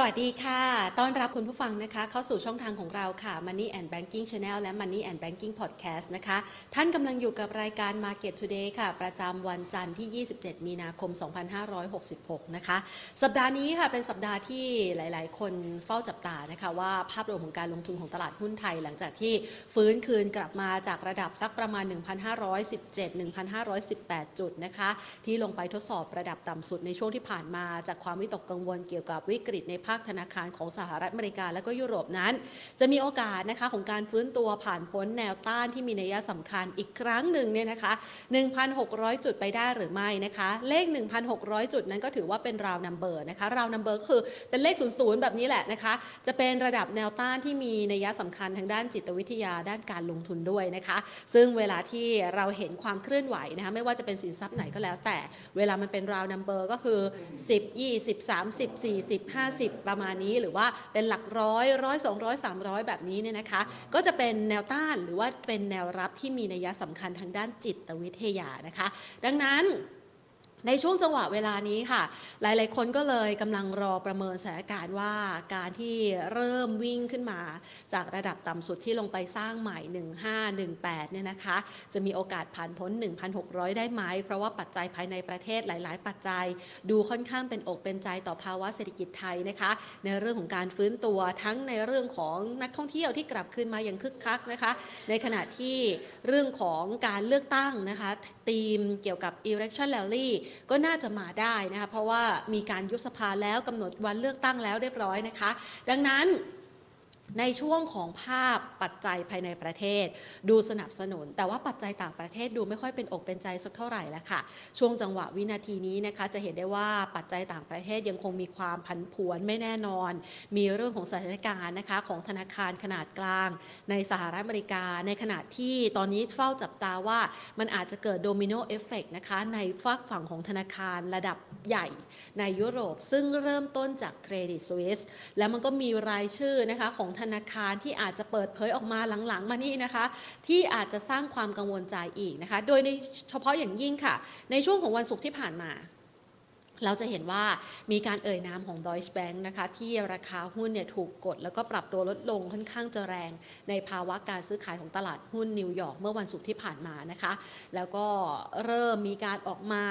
สวัสดีค่ะ ต้อนรับคุณผู้ฟังนะคะ เข้าสู่ช่องทางของเราค่ะ Money and Banking Channel และ Money and Banking Podcast นะคะ ท่านกำลังอยู่กับรายการ Market Today ค่ะ ประจำวันจันทร์ที่ 27 มีนาคม 2566 นะคะ สัปดาห์นี้ค่ะ เป็นสัปดาห์ที่หลาย ๆ คนเฝ้าจับตานะคะว่าภาพรวมของการลงทุนของตลาดหุ้นไทย หลังจากที่ฟื้นคืนกลับมาจากระดับสักประมาณ 1,517 1,518 จุดนะคะ ที่ลงไปทดสอบระดับต่ำสุดในช่วงที่ผ่านมาจากความวิตกกังวลเกี่ยวกับวิกฤตในภาคธนาคารของสหรัฐอเมริกาและก็ยุโรปนั้น จะมีโอกาสนะคะของการฟื้นตัวผ่านพ้นแนวต้านที่มีนัยสำคัญอีกครั้งหนึ่งเนี่ยนะคะ 1,600 จุดไปได้หรือไม่นะคะ เลข 1,600 จุดนั้นก็ถือว่าเป็น round number นะคะ round number คือเป็นเลข 00 แบบนี้แหละนะคะ จะเป็นระดับแนวต้านที่มีนัยสำคัญทางด้านจิตวิทยาด้านการลงทุนด้วยนะคะ ซึ่งเวลาที่เราเห็นความเคลื่อนไหวนะคะไม่ว่าจะเป็นสินทรัพย์ไหนก็แล้วแต่เวลามันเป็นราวนัมเบอร์ก็คือ 10 20 30 40 50ประมาณนี้หรือว่าเป็นหลักร้อยร้อยสองร้อยสามร้อยแบบนี้เนี่ยนะคะ ก็จะเป็นแนวต้านหรือว่าเป็นแนวรับที่มีนัยสำคัญทางด้านจิตวิทยานะคะ ดังนั้น ในช่วงจังหวะเวลานี้ค่ะ หลายๆ คนก็เลยกำลังรอประเมินสถานการณ์ว่าการที่เริ่มวิ่งขึ้นมา จากระดับต่ำสุดที่ลงไปสร้างใหม่ 1518 เนี่ยนะคะ จะมีโอกาสผ่านพ้น 1,600 ได้ไหม เพราะว่าปัจจัยภายในประเทศหลาย ๆ ปัจจัย ดูค่อนข้างเป็นอกเป็นใจต่อภาวะเศรษฐกิจไทยนะคะ ในเรื่องของการฟื้นตัวทั้งในเรื่องของนักท่องเที่ยวที่กลับคืนมาอย่างคึกคักนะคะ ในขณะที่เรื่องของการเลือกตั้งนะคะธีมเกี่ยวกับ election rally ก็น่าจะมาได้นะคะเพราะว่ามีการยุบสภาแล้วกำหนดวันเลือกตั้งแล้วเรียบร้อยนะคะ ดังนั้น ในช่วงของภาพปัจจัยภายในประเทศ ดูสนับสนุน แต่ว่าปัจจัยต่างประเทศดูไม่ค่อยเป็นอกเป็นใจสักเท่าไหร่แล้วค่ะ ช่วงจังหวะวินาทีนี้นะคะ จะเห็นได้ว่าปัจจัยต่างประเทศยังคงมีความผันผวนไม่แน่นอน มีเรื่องของสถานการณ์นะคะของธนาคารขนาดกลาง ในสหรัฐอเมริกา ในขณะที่ตอนนี้เฝ้าจับตาว่ามันอาจจะเกิด domino effect นะคะในฝากฝั่งของธนาคารระดับใหญ่ในยุโรป ซึ่งเริ่มต้นจากเครดิตสวิสแล้วมันก็มีรายชื่อนะคะของธนาคารที่อาจจะเปิดเผยออกมาหลังๆ มานี่นะคะ ที่อาจจะสร้างความกังวลใจอีกนะคะ โดยในเฉพาะอย่างยิ่งค่ะ ในช่วงของวันศุกร์ที่ผ่านมาเราจะเห็นว่ามีการเอ่ยนามของ Deutsche Bank นะคะที่ราคาหุ้นเนี่ยถูกกด แล้วก็ปรับตัวลดลงค่อนข้างจะแรง ในภาวะการซื้อขายของตลาดหุ้นนิวยอร์กเมื่อวันศุกร์ที่ผ่านมานะคะ แล้วก็เริ่มมีการออกมา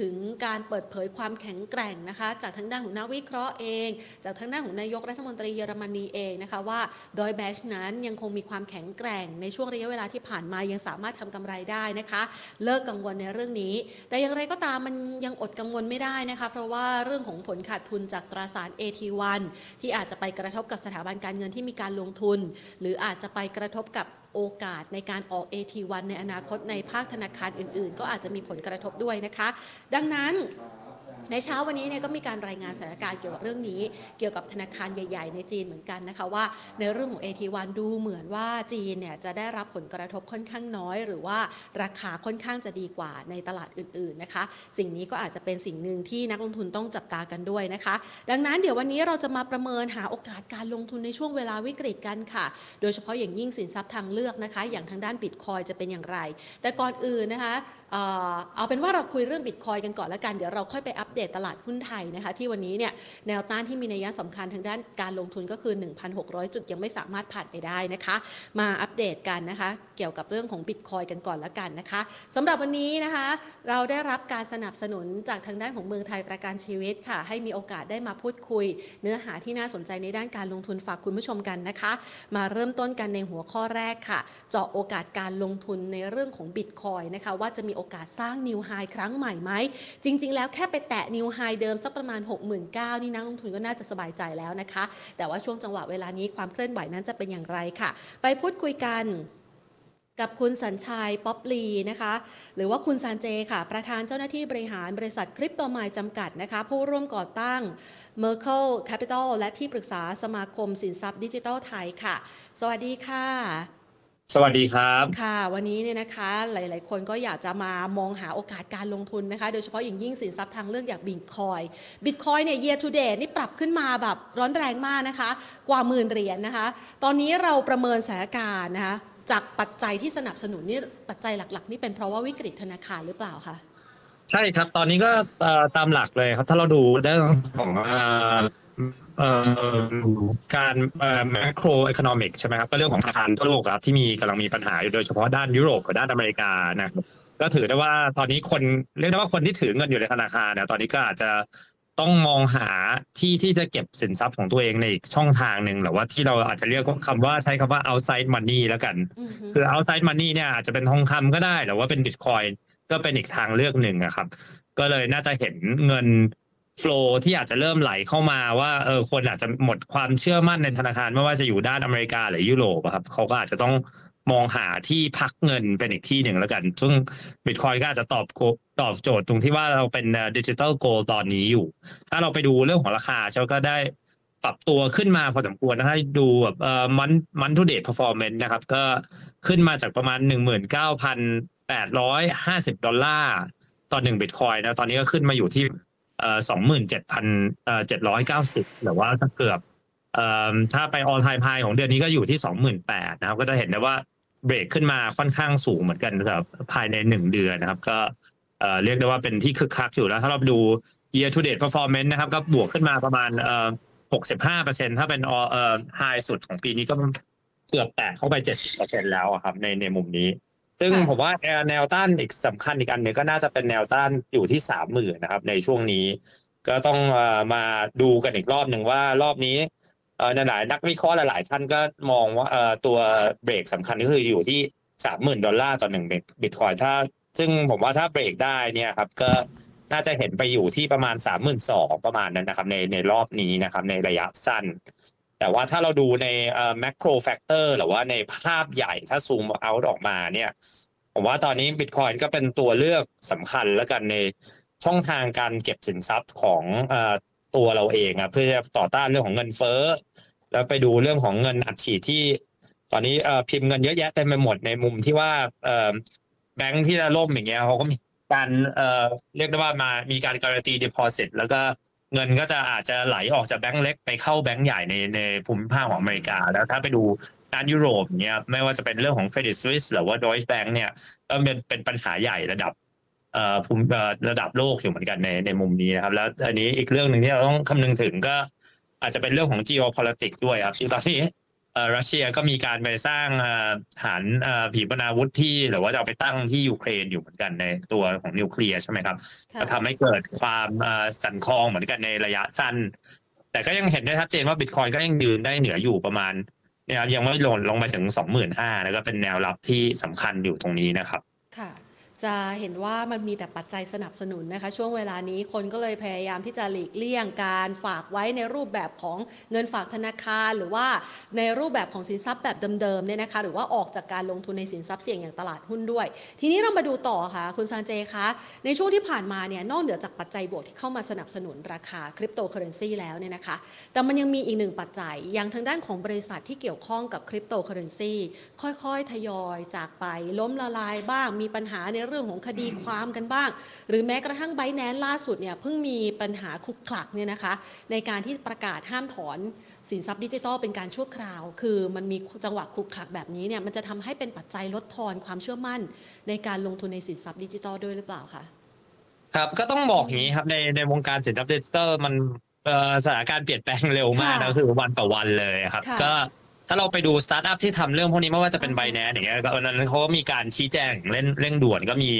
ถึงการเปิดเผยความแข็งแกร่งนะคะ จากทางด้านของนักวิเคราะห์เอง จากทางด้านของนายกรัฐมนตรีเยอรมนีเองนะคะว่าดอยแบชนั้นยังคงมีความแข็งแกร่ง ในช่วงระยะเวลาที่ผ่านมายังสามารถทำกำไรได้นะคะ เลิกกังวลในเรื่องนี้ แต่อย่างไรก็ตามมันยังอดกังวลไม่ได้นะคะ เพราะว่าเรื่องของผลขาดทุนจากตราสาร AT1 ที่อาจจะไปกระทบกับสถาบันการเงินที่มีการลงทุน หรืออาจจะไปกระทบกับ โอกาสในการออก AT1 ในอนาคตในภาคธนาคารอื่น ๆ ก็อาจจะมีผลกระทบด้วยนะคะ ดังนั้น ในเช้าวันนี้เนี่ยก็มีการรายงานสถานการณ์เกี่ยวกับเรื่องนี้ เกี่ยวกับธนาคารใหญ่ ๆ ในจีนเหมือนกันนะคะว่าในเรื่องของ AT1 ดูเหมือนว่าจีนเนี่ยจะได้รับผลกระทบค่อนข้างน้อย หรือว่าราคาค่อนข้างจะดีกว่าในตลาดอื่นๆนะคะ สิ่งนี้ก็อาจจะเป็นสิ่งหนึ่งที่นักลงทุนต้องจับตากันด้วยนะคะ ดังนั้นเดี๋ยววันนี้เราจะมาประเมินหาโอกาสการลงทุนในช่วงเวลาวิกฤตกันค่ะ โดยเฉพาะอย่างยิ่งสินทรัพย์ทางเลือกนะคะ อย่างทางด้านบิตคอยจะเป็นอย่างไร แต่ก่อนอื่นนะคะ เอาเป็นว่าเราคุยเรื่องบิตคอยกันก่อนแล้วกัน เดี๋ยวเราค่อยไปอัปเดตตลาดหุ้นไทยนะคะที่วันนี้เนี่ยแนวต้านที่มีนัยสำคัญทางด้านการลงทุนก็คือ 1,600 จุดยังไม่สามารถผ่านไปได้นะคะ มาอัปเดตกันนะคะ เกี่ยวกับเรื่องของบิตคอยกันก่อนแล้วกันนะคะสำหรับวันนี้นะคะ เราได้รับการสนับสนุนจากทางด้านของเมืองไทยประกันชีวิตค่ะ ให้มีโอกาสได้มาพูดคุย เนื้อหาที่น่าสนใจในด้านการลงทุนฝากคุณผู้ชมกันนะคะ มาเริ่มต้นกันในหัวข้อแรกค่ะ เจาะโอกาสการลงทุนในเรื่องของบิตคอยนะคะว่าจะมีโอกาสสร้างนิวไฮครั้งใหม่ไหมจริง ๆ แล้วแค่ไปแตะนิวไฮเดิมสักประมาณ 69,000นี่นักลงทุนก็น่าจะสบายใจแล้วนะคะ แต่ว่าช่วงจังหวะเวลานี้ความเคลื่อนไหวนั้นจะเป็นอย่างไรค่ะ ไปพูดคุยกันกับคุณสัญชัยป๊อปลีนะคะ หรือว่าคุณซานเจค่ะ ประธานเจ้าหน้าที่บริหารบริษัทคริปโตไมล์จำกัดนะคะ ผู้ร่วมก่อตั้ง Merkle Capital และที่ปรึกษาสมาคมสินทรัพย์ดิจิทัลไทยค่ะ สวัสดีค่ะ สวัสดีครับ ค่ะ วันนี้เนี่ยนะคะหลาย ๆ คนก็อยากจะมามองหาโอกาสการลงทุนนะคะ โดยเฉพาะอย่างยิ่งสินทรัพย์ทางเลือกอย่างบิตคอยบิตคอยเนี่ย year to date นี่ปรับขึ้นมาแบบร้อนแรงมากนะคะ กว่าหมื่นเหรียญนะคะ ตอนนี้เราประเมินสถานการณ์นะคะ จากปัจจัยที่สนับสนุนนี่ปัจจัยหลัก ๆ นี่เป็นเพราะว่าวิกฤตธนาคารหรือเปล่าคะใช่ครับตอนนี้ก็เอ่อตามหลักเลยครับถ้าเราดูเรื่องของ เอ่อเอ่อการเอ่อ macro economic ใช่ไหมครับก็เรื่องของธนาคารทั่วโลกครับที่มีกำลังมีปัญหาอยู่โดยเฉพาะด้านยุโรปกับด้านอเมริกานะครับก็ถือได้ว่าตอนนี้คนเรียกได้ว่าคนที่ถือเงินอยู่ในธนาคารเนี่ยตอนนี้ก็อาจจะต้องมองหาที่ที่จะเก็บสินทรัพย์ของตัวเองในอีกช่องทางหนึ่งหรือว่าที่เราอาจจะเรียกคำว่าใช้คำว่า outside money แล้วกัน คือ outside money เนี่ยอาจจะเป็นทองคำก็ได้ หรือว่าเป็น bitcoin ก็เป็นอีกทางเลือกหนึ่งอะครับ ก็เลยน่าจะเห็นเงิน flow ที่อาจจะเริ่มไหลเข้ามาว่าเออคนอาจจะหมดความเชื่อมั่นในธนาคารไม่ว่าจะอยู่ด้านอเมริกาหรือยุโรปครับเขาก็อาจจะต้องมองหาที่พักเงินเป็นอีกที่หนึ่งแล้วกัน ซึ่ง Bitcoin ก็อาจจะตอบโกตอบโจทย์ตรงที่ว่าเราเป็นดิจิ t a ลโกลตอนนี้อยู่ ถ้าเราไปดูเรื่องของราคาเชาก็ได้ปรับตัวขึ้นมาพอสมควรนะถ้าดูแบบเอ่อมัน month to date performance นะครับ ก็ขึ้นมาจากประมาณหนึ่งหมื่นเก้าพันแปดร้อยห้าสิบดอลลาร์ต่อหนึ่งบิตคอยนะตอนนี้ก็ขึ้นมาอยู่ที่ เอ่อสองหมื่นเจ็ดพันเอ่อเจ็ดร้อยเก้าสิบหรือว่าเกือบเอ่อถ้าไปออ l ไท e ไ i ของเดือนนี้ก็อยู่ที่สองหมื่นแปดนะครับ ก็จะเห็นได้ว่าเบรกขึ้นมาค่อนข้างสูงเหมือนกันนะครับภายในหนึ่งเดือนนะครับ ก็เอ่อเรียกได้ว่าเป็นที่คึกคักอยู่แล้ว ถ้าเราดู year to date performance นะครับ ก็บวกขึ้นมาประมาณเอ่อหกสิบห้าเปอร์เซ็นถ้าเป็น all เอ่อ high สุดของปีนี้ก็เกือบแตะเข้าไปเจ็ดสิบเปอร์เซ็นแล้วครับในในมุมนี้ ซึ่งค่ะผมว่าแนวแนวต้านอีกสำคัญอีกอันหนึ่งก็น่าจะเป็นแนวต้านอยู่ที่สามหมื่นนะครับ ในช่วงนี้ ก็ต้องเอ่อมาดูกันอีกรอบหนึ่งว่ารอบนี้เอ่อหลายๆนักวิเคราะห์หลาย ๆ ท่านก็มองว่าเอ่อตัวเบรกสำคัญก็คืออยู่ที่สามหมื่นดอลลาร์ต่อหนึ่งบิตคอยถ้า ซึ่งผมว่าถ้าเบรกได้เนี่ยครับก็น่าจะเห็นไปอยู่ที่ประมาณสามหมื่นสองประมาณนั้นนะครับในในรอบนี้นะครับในระยะสั้น แต่ว่าถ้าเราดูในเอ่อ macro factor หรือว่าในภาพใหญ่ถ้าซูมเอาออกมาเนี่ยผมว่าตอนนี้บิตคอยก็เป็นตัวเลือกสำคัญแล้วกันในช่องทางการเก็บสินทรัพย์ของเอ่อตัวเราเองอะเพื่อจะต่อต้านเรื่องของเงินเฟ้อ แล้วไปดูเรื่องของเงินอัดฉีดที่ ตอนนี้เอ่อพิมพ์เงินเยอะแยะเต็มไปหมดในมุมที่ว่าเอ่อแบงค์ที่จะล่มอย่างเงี้ยเขาก็มีการเอ่อเรียกได้ว่ามามีการการันตี deposit แล้วก็ เงินก็จะอาจจะไหลออกจากแบงก์เล็กไปเข้าแบงก์ใหญ่ในในภูมิภาคของอเมริกา แล้วถ้าไปดูด้านยุโรปเนี่ยไม่ว่าจะเป็นเรื่องของเฟด i t Suisse หรือว่าดอยส์แบงก์เนี่ยก็เป็นเป็นปัญหาใหญ่ระดับเอ่อภูมิเอ่อระดับโลกอยู่เหมือนกันในในมุมนี้นะครับ แล้วอันนี้อีกเรื่องหนึ่งที่เราต้องคำนึงถึงก็อาจจะเป็นเรื่องของ geopolitics ด้วยครับที่ตอนนี้ รัสเซียก็มีการไปสร้างเอ่อฐานเอ่อผีปนาวุธที่หรือว่าจะเอาไปตั้งที่ยูเครนอยู่เหมือนกันในตัวของนิวเคลียร์ใช่ไหมครับค่ะก็ทำให้เกิดความเอ่อสั่นคลองเหมือนกันในระยะสั้น แต่ก็ยังเห็นได้ชัดเจนว่าบิตคอยก็ยังยืนได้เหนืออยู่ประมาณเนี่ยครับยังไม่หล่นลงไปถึงสองหมื่นห้าแล้วก็เป็นแนวรับที่สำคัญอยู่ตรงนี้นะครับค่ะ จะเห็นว่ามันมีแต่ปัจจัยสนับสนุนนะคะ ช่วงเวลานี้คนก็เลยพยายามที่จะหลีกเลี่ยงการฝากไว้ในรูปแบบของเงินฝากธนาคาร หรือว่าในรูปแบบของสินทรัพย์แบบเดิมๆเนี่ยนะคะหรือว่าออกจากการลงทุนในสินทรัพย์เสี่ยงอย่างตลาดหุ้นด้วย ทีนี้เรามาดูต่อค่ะ คุณซานเจคะในช่วงที่ผ่านมาเนี่ยนอกเหนือจากปัจจัยบวกที่เข้ามาสนับสนุนราคาคริปโตเคอเรนซีแล้วเนี่ยนะคะ แต่มันยังมีอีกหนึ่งปัจจัยอย่างทางด้านของบริษัทที่เกี่ยวข้องกับคริปโตเคอเรนซีค่อยๆ ทยอยจากไปล้มละลายบ้างมีปัญหาในเรื่องของคดีความกันบ้าง หรือแม้กระทั่งไบแนนล่าสุดเนี่ยเพิ่งมีปัญหาคลุกคลักเนี่ยนะคะในการที่ประกาศห้ามถอนสินทรัพย์ดิจิทัลเป็นการชั่วคราว คือมันมีจังหวะคลุกคลักแบบนี้เนี่ยมันจะทำให้เป็นปัจจัยลดทอนความเชื่อมั่น ในการลงทุนในสินทรัพย์ดิจิทัลด้วยหรือเปล่าคะครับก็ต้องบอกอย่างนี้ครับในในวงการสินทรัพย์ดิจิทัลมันเอ่อสถานการณ์เปลี่ยนแปลงเร็วมากค่ะนะคือวันต่อวันเลยครับค่ะก็ ถ้าเราไปดูสตาร์ทอัพที่ทำเรื่องพวกนี้ไม่ว่าจะเป็นอือฮึไบแนนอย่างเงี้ยก็วันนั้นเขาก็มีการชี้แจงเร่งเร่งด่วนก็มี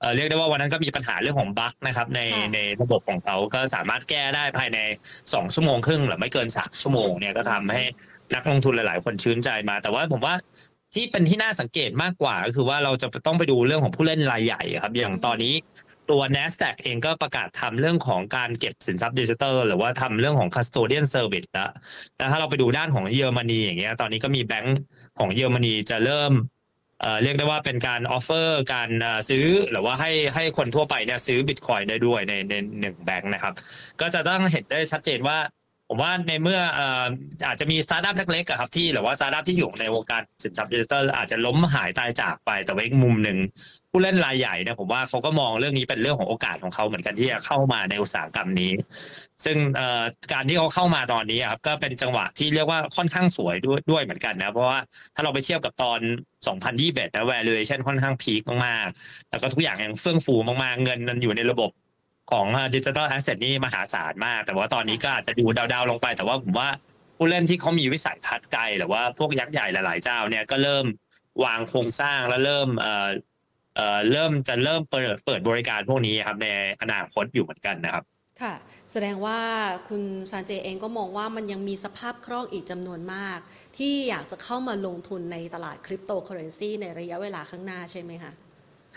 เอ่อเรียกได้ว่าวันนั้นก็มีปัญหาเรื่องของบั๊กนะครับในค่ะในระบบของเขาก็สามารถแก้ได้ภายในสองชั่วโมงครึ่งหรือไม่เกินสามชั่วโมงเนี่ยก็ทำให้นักลงทุนหลาย ๆ คนชื่นใจมา แต่ว่าผมว่าที่เป็นที่น่าสังเกตมากกว่าก็คือว่าเราจะต้องไปดูเรื่องของผู้เล่นรายใหญ่ครับ อย่างตอนนี้ ตัว NASDAQ เองก็ประกาศทำเรื่องของการเก็บสินทรัพย์ดิจิทัลหรือว่าทำเรื่องของ custodian service แล้วแล้วถ้าเราไปดูด้านของเยอรมนีอย่างเงี้ยตอนนี้ก็มีแบงก์ของเยอรมนีจะเริ่มเรียกได้ว่าเป็นการ offer การซื้อหรือว่าให้ให้คนทั่วไปเนี่ยซื้อบิตคอยน์ได้ด้วยในในหนึ่งแบงค์นะครับ ก็จะต้องเห็นได้ชัดเจนว่า ผมว่าในเมื่ออาจจะมีสตาร์ทอัพเล็กๆครับที่หรือว่าสตาร์ทอัพที่อยู่ในวงการสินทรัพย์ดิจิทัลอาจจะล้มหายตายจากไปแต่ว่าอีกมุมหนึ่งผู้เล่นรายใหญ่เนี่ยผมว่าเขาก็มองเรื่องนี้เป็นเรื่องของโอกาสของเขาเหมือนกันที่จะเข้ามาในอุตสาหกรรมนี้ ซึ่งการที่เขาเข้ามาตอนนี้ครับก็เป็นจังหวะที่เรียกว่าค่อนข้างสวยด้วยด้วยเหมือนกันนะเพราะว่าถ้าเราไปเทียบกับตอน 2021นะ valuation ค่อนข้างพีคมากๆแล้วก็ทุกอย่างยังเฟื่องฟูมากๆเงินมันอยู่ในระบบ ของดิจิทัล asset นี่มหาศาลมาก แต่ว่าตอนนี้ก็อาจจะดู down ๆลงไป แต่ว่าผมว่าผู้เล่นที่เขามีวิสัยทัศน์ไกลหรือว่าพวกยักษ์ใหญ่หลายๆเจ้าเนี่ยก็เริ่มวางโครงสร้างแล้วเริ่มเอ่อเอ่อเริ่มจะเริ่มเปิดเปิดบริการพวกนี้ครับในอนาคตอยู่เหมือนกันนะครับค่ะ แสดงว่าคุณซานเจเองก็มองว่ามันยังมีสภาพคล่องอีกจำนวนมาก ที่อยากจะเข้ามาลงทุนในตลาดคริปโตเคอเรนซีในระยะเวลาข้างหน้าใช่ไหมคะ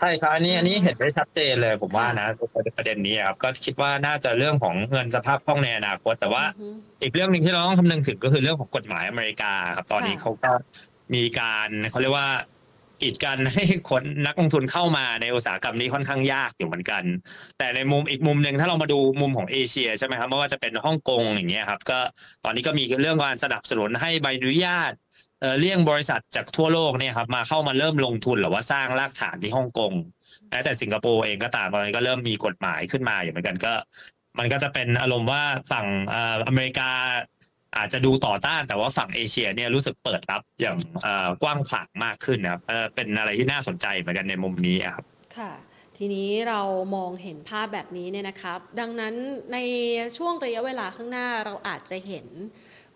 ใช่ครับอันนี้อันนี้เห็นได้ชัดเจนเลยผมว่าค่ะนะประเด็นนี้ครับก็คิดว่าน่าจะเรื่องของเงินสภาพคล่องในอนาคต แต่ว่าอือฮึอีกเรื่องหนึ่งที่เราต้องคำนึงถึงก็คือเรื่องของกฎหมายอเมริกาครับตอนนี้ค่ะเขาก็มีการเขาเรียกว่ากีดกันให้คนนักลงทุนเข้ามาในอุตสาหกรรมนี้ค่อนข้างยากอยู่เหมือนกัน แต่ในมุมอีกมุมหนึ่งถ้าเรามาดูมุมของเอเชียใช่ไหมครับไม่ว่าจะเป็นฮ่องกงอย่างเงี้ยครับก็ตอนนี้ก็มีเรื่องการสนับสนุนให้ใบอนุญาต เออเลี่ยงบริษัทจากทั่วโลกเนี่ยครับมาเข้ามาเริ่มลงทุนหรือว่าสร้างรากฐานที่ฮ่องกงแม้แต่สิงคโปร์เองก็ตามตอนนี้ก็เริ่มมีกฎหมายขึ้นมาอยู่เหมือนกันก็ มันก็จะเป็นอารมณ์ว่าฝั่งอ่ออเมริกาอาจจะดูต่อต้านแต่ว่าฝั่งเอเชียเนี่ยรู้สึกเปิดรับอย่างอ่อกว้างขวางมากขึ้นนะครับเอ่อเป็นอะไรที่น่าสนใจเหมือนกันในมุมนี้ครับค่ะ ทีนี้เรามองเห็นภาพแบบนี้เนี่ยนะครับ ดังนั้นในช่วงระยะเวลาข้างหน้าเราอาจจะเห็น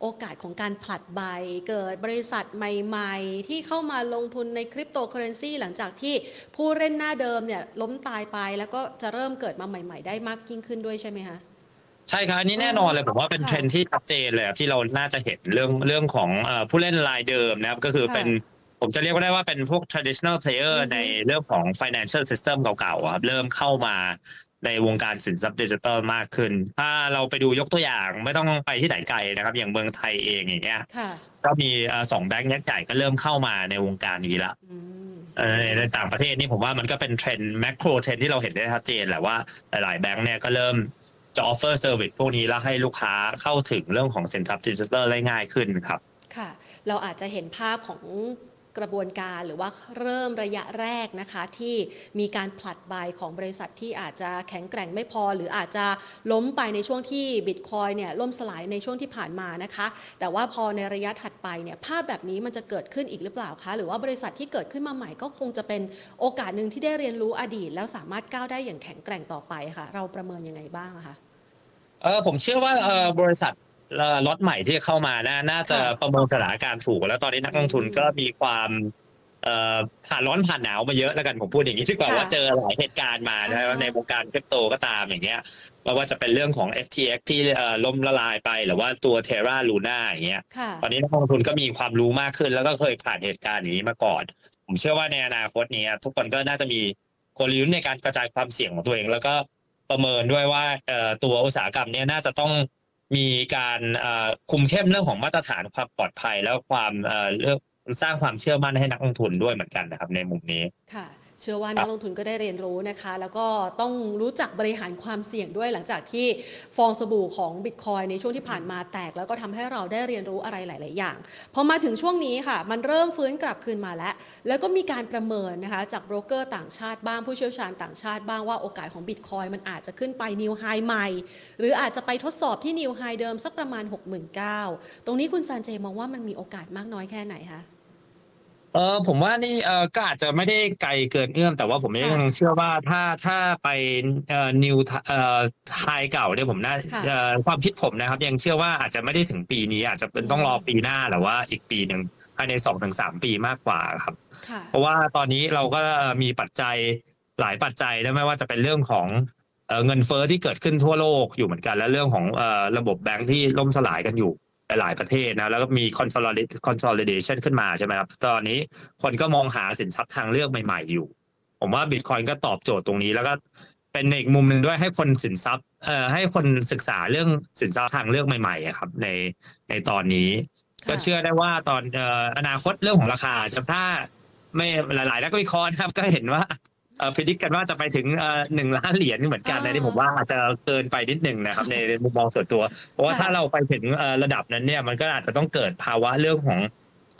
โอกาสของการผลัดใบ เกิดบริษัทใหม่ๆ ที่เข้ามาลงทุนในคริปโตเคอเรนซีหลังจากที่ผู้เล่นหน้าเดิมเนี่ยล้มตายไปแล้วก็จะเริ่มเกิดมาใหม่ ๆ ได้มากยิ่งขึ้นด้วยใช่ไหมคะใช่ครับอันนี้แน่นอนเลยผมว่าเป็นค่ะเทรนด์ที่ชัดเจนเลยครับที่เราน่าจะเห็นเรื่องเรื่องของเอ่อผู้เล่นรายเดิมนะครับก็คือค่ะเป็นผมจะเรียกว่าได้ว่าเป็นพวก traditional player อือฮึในเรื่องของ financial system เก่าๆอะครับเริ่มเข้ามา ในวงการสินทรัพย์ดิจิทัลมากขึ้น ถ้าเราไปดูยกตัวอย่างไม่ต้องไปที่ไหนไกลนะครับ อย่างเมืองไทยเองอย่างเงี้ยค่ะก็มีเอ่อสองแบงก์ยักษ์ใหญ่ก็เริ่มเข้ามาในวงการนี้ละอืมเอ่อในต่างประเทศนี่ผมว่ามันก็เป็นเทรนด์ macro trend ที่เราเห็นได้ชัดเจนแหละว่าหลายๆแบงก์เนี่ยก็เริ่มจะ offer service พวกนี้แล้วให้ลูกค้าเข้าถึงเรื่องของสินทรัพย์ดิจิทัลได้ง่ายขึ้นครับ ค่ะ เราอาจจะเห็นภาพของ กระบวนการหรือว่าเริ่มระยะแรกนะคะที่มีการผลัดใบของบริษัทที่อาจจะแข็งแกร่งไม่พอ หรืออาจจะล้มไปในช่วงที่บิตคอยเนี่ยล่มสลายในช่วงที่ผ่านมานะคะ แต่ว่าพอในระยะถัดไปเนี่ยภาพแบบนี้มันจะเกิดขึ้นอีกหรือเปล่าคะหรือว่าบริษัทที่เกิดขึ้นมาใหม่ก็คงจะเป็นโอกาสหนึ่งที่ได้เรียนรู้อดีต แล้วสามารถก้าวได้อย่างแข็งแกร่งต่อไปค่ะ เราประเมินยังไงบ้างคะเออผมเชื่อว่าเออบริษัท เอ่อล็อตใหม่ที่เข้ามาน่าน่าจะค่ะประเมินสถานการณ์ถูก แล้วตอนนี้นักลงทุนอืมก็มีความเอ่อผ่านร้อนผ่านหนาวมาเยอะแล้วกันผมพูดอย่างนี้ดีกว่าค่ะว่าเจอหลายเหตุการณ์มาใช่ไหมอ่าในวงการคริปโตก็ตามอย่างเงี้ยไม่ว่าจะเป็นเรื่องของ FTX ที่เอ่อล่มละลายไปหรือว่าตัว Terra Luna อย่างเงี้ยค่ะตอนนี้นักลงทุนก็มีความรู้มากขึ้น แล้วก็เคยผ่านเหตุการณ์อย่างนี้มาก่อน ผมเชื่อว่าในอนาคตนี้ทุกคนก็น่าจะมีกลยุทธ์ในการกระจายความเสี่ยงของตัวเอง แล้วก็ประเมินด้วยว่าเอ่อตัวอุตสาหกรรมเนี้น่าจะต้อง มีการคุมเข้มเรื่องของมาตรฐานความปลอดภัยแล้วความเอ่อเรื่องสร้างความเชื่อมั่นให้นักลงทุนด้วยเหมือนกันนะครับในมุมนี้ค่ะ เชื่อว่านักลงทุนก็ได้เรียนรู้นะคะ แล้วก็ต้องรู้จักบริหารความเสี่ยงด้วยหลังจากที่ฟองสบู่ของบิตคอยในช่วงที่ผ่านมาแตก แล้วก็ทำให้เราได้เรียนรู้อะไรหลาย ๆ อย่างพอมาถึงช่วงนี้ค่ะ มันเริ่มฟื้นกลับคืนมาแล้ว แล้วก็มีการประเมินนะคะจากโบรกเกอร์ต่างชาติบ้างผู้เชี่ยวชาญต่างชาติบ้างว่าโอกาสของบิตคอยน์มันอาจจะขึ้นไป new high ใหม่ หรืออาจจะไปทดสอบที่ new high เดิมสักประมาณ 69,000ตรงนี้คุณซันเจมองว่ามันมีโอกาสมากน้อยแค่ไหนคะ เออผมว่านี่เออก็อาจจะไม่ได้ไกลเกินเอื้อม แต่ว่าผมยังค่ะเชื่อว่าถ้าถ้าไปเอ่อ new เอ่อ high เก่าเนี่ยผมน่าค่ะ เอ่อความคิดผมนะครับ ยังเชื่อว่าอาจจะไม่ได้ถึงปีนี้ อาจจะเป็นต้องรอปีหน้าหรือว่าอีกปีหนึ่งภายในสองถึงสามปีมากกว่าครับ ค่ะ เพราะว่าตอนนี้เราก็มีปัจจัยหลายปัจจัยนะไม่ว่าจะเป็นเรื่องของเอ่อเงินเฟ้อที่เกิดขึ้นทั่วโลกอยู่เหมือนกัน และเรื่องของเอ่อระบบแบงค์ที่ล่มสลายกันอยู่ หลายๆประเทศนะแล้วก็มี consolidate- consolidation ขึ้นมาใช่ไหมครับ ตอนนี้คนก็มองหาสินทรัพย์ทางเลือกใหม่ๆอยู่ ผมว่า Bitcoin ก็ตอบโจทย์ตรงนี้ แล้วก็เป็นอีกมุมหนึ่งด้วยให้คนสินทรัพย์เอ่อให้คนศึกษาเรื่องสินทรัพย์ทางเลือกใหม่ๆอะครับ ในในตอนนี้ ก็เชื่อได้ว่าตอนเอ่ออนาคตเรื่องของราคาจะถ้าไม่หลายๆนักวิเคราะห์นะครับก็เห็นว่า เอ่อ predict กันว่าจะไปถึงเอ่อหนึ่งล้านเหรียญเหมือนกันอ่านะที่ผมว่าอาจจะเกินไปนิดหนึ่งนะครับในมุมมองส่วนตัว เพราะว่าค่ะ ถ้าเราไปถึงเอ่อระดับนั้นเนี่ยมันก็อาจจะต้องเกิดภาวะเรื่องของ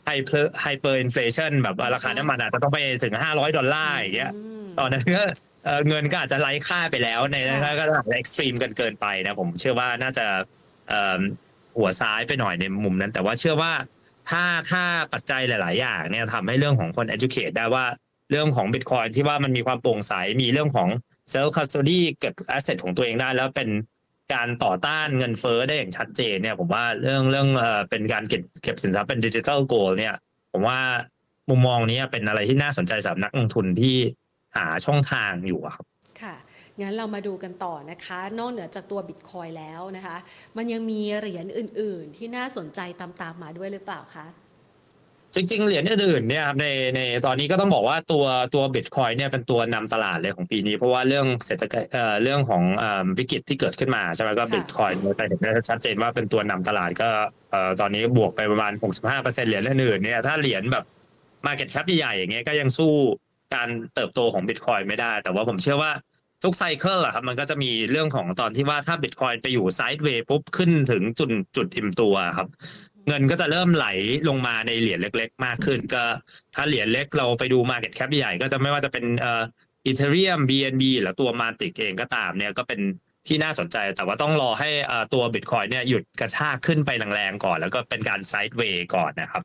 hyper hyperinflation แบบว่าราคาน้ำมันอาจจะต้องไปถึงห้าร้อยดอลลาร์อย่างเงี้ย ตอนนั้นก็เอ่อเงินก็อาจจะไร้ค่าไปแล้วในค่ะ ก็อาจจะเอ็กซ์ตรีมกันเกินไปนะผมเชื่อว่าน่าจะเอ่อหัวซ้ายไปหน่อยในมุมนั้น แต่ว่าเชื่อว่า ถ้าถ้าปัจจัยหลาย ๆ อย่างเนี่ยทำให้เรื่องของคน educate ได้ว่า เรื่องของ Bitcoin ที่ว่ามันมีความโปร่งใส มีเรื่องของ self custody เก็บ asset ของตัวเองได้ แล้วเป็นการต่อต้านเงินเฟ้อได้อย่างชัดเจนเนี่ยผมว่าเรื่องเรื่องเอ่อเป็นการเก็บเก็บสินทรัพย์เป็นดิจิทัลโกลเนี่ย ผมว่ามุมมองนี้เป็นอะไรที่น่าสนใจสำหรับนักลงทุนที่หาช่องทางอยู่ครับ ค่ะงั้นเรามาดูกันต่อนะคะ นอกเหนือจากตัวบิตคอยแล้วนะคะ มันยังมีเหรียญอื่น ๆ ที่น่าสนใจตามๆมาด้วยหรือเปล่าคะ จริงๆ เหรียญอื่นๆเนี่ยครับในในตอนนี้ก็ต้องบอกว่าตัวตัวบิตคอยเนี่ยเป็นตัวนำตลาดเลยของปีนี้ เพราะว่าเรื่องเศรษฐกิจเอ่อเรื่องของเอ่อวิกฤตที่เกิดขึ้นมาใช่ไหมก็บิตคอยไปเห็นได้ชัดเจนว่าเป็นตัวนำตลาดก็เอ่อตอนนี้บวกไปประมาณ 65%เหรียญอื่นๆเนี่ยถ้าเหรียญแบบ Market Cap ใหญ่ๆอย่างเงี้ยก็ยังสู้การเติบโตของบิตคอยไม่ได้ แต่ว่าผมเชื่อว่า ทุกไซเคิลอะครับมันก็จะมีเรื่องของตอนที่ว่าถ้าบิตคอยไปอยู่ไซด์เวย์ปุ๊บขึ้นถึงจุดจุดอิ่มตัวครับ เงินก็จะเริ่มไหลลงมาในเหรียญเล็ก ๆ มากขึ้น ก็ถ้าเหรียญเล็กเราไปดู Market Cap ใหญ่ก็จะไม่ว่าจะเป็นเอ่ออีเทเรียม BNB หรือตัวมาติกเองก็ตามเนี่ยก็เป็นที่น่าสนใจ แต่ว่าต้องรอให้ตัว Bitcoin เนี่ยหยุดกระชากขึ้นไปแรงๆก่อน แล้วก็เป็นการไซด์เวย์ก่อนนะครับ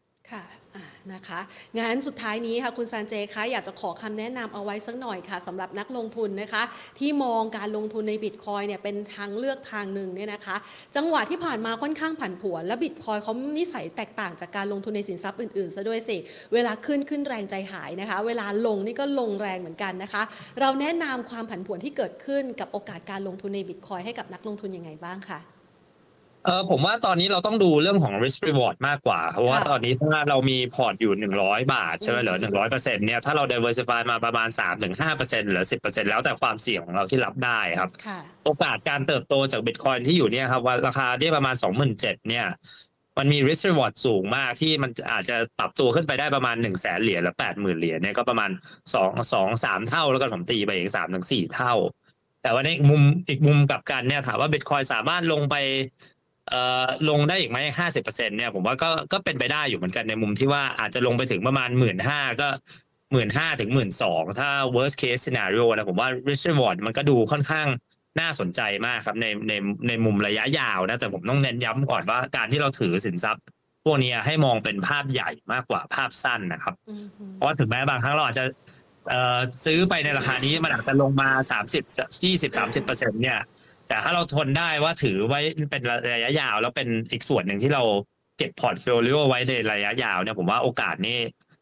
นะคะงั้นสุดท้ายนี้ค่ะคุณซานเจคะอยากจะขอคำแนะนำเอาไว้สักหน่อยค่ะสำหรับนักลงทุนนะคะ ที่มองการลงทุนในบิตคอยเนี่ยเป็นทางเลือกทางหนึ่งเนี่ยนะคะ จังหวะที่ผ่านมาค่อนข้างผันผวน และบิตคอยเขานิสัยแตกต่างจากการลงทุนในสินทรัพย์อื่นๆซะด้วยสิ เวลาขึ้นขึ้นแรงใจหายนะคะ เวลาลงนี่ก็ลงแรงเหมือนกันนะคะ เราแนะนำความผันผวนที่เกิดขึ้นกับโอกาสการลงทุนในบิตคอยน์ให้กับนักลงทุนยังไงบ้างคะ เออผมว่าตอนนี้เราต้องดูเรื่องของ risk reward มากกว่า เพราะว่าค่ะตอนนี้ถ้าเรามีพอร์ตอยู่ 100 บาทใช่ไหมอืมเหลือ100เปอร์เซ็นต์เนี่ยถ้าเรา diversify มาประมาณ 3-5เปอร์เซ็นต์หรือ 10เปอร์เซ็นต์แล้วแต่ความเสี่ยงของเราที่รับได้ครับค่ะโอกาสการเติบโตจากบิตคอยน์ที่อยู่เนี่ยครับว่าราคาที่ประมาณ 27,000เนี่ยมันมี risk reward สูงมากที่มันอาจจะปรับตัวขึ้นไปได้ประมาณ1 0 0 0 0แสนเหรียญหรือ80,000เหรียญเนี่ยก็ประมาณ2 2 3 เท่าแล้วก็ผมตีไปอีก3ถึง4เท่า แต่ว่าในอีกมุมอีกมุมกลับกันเนี่ยถามว่าบิตคอยสามารถลงไปเอ่อ ลงได้อีกไหมห้าสิบเปอร์เซ็นเนี่ยผมว่าก็ก็เป็นไปได้อยู่เหมือนกันในมุมที่ว่าอาจจะลงไปถึงประมาณหมื่นห้าก็หมื่นห้าถึงหมื่นสองถ้า worst case scenario นะผมว่า risk reward มันก็ดูค่อนข้างน่าสนใจมากครับในในในมุมระยะยาวนะแต่ผมต้องเน้นย้ำก่อนว่าการที่เราถือสินทรัพย์ พวกนี้ให้มองเป็นภาพใหญ่มากกว่าภาพสั้นนะครับอืมอืมเพราะว่าถึงแม้บางครั้งเราอาจจะเอ่อซื้อไปในราคานี้มันอาจจะลงมาสามสิบยี่สิบสามสิบเปอร์เซ็นต์เนี่ย แต่ถ้าเราทนได้ว่าถือไว้เป็นระยะยาว แล้วเป็นอีกส่วนหนึ่งที่เราเก็บพอร์ตโฟลิโอไว้ในระยะยาวเนี่ยผมว่าโอกาสนี่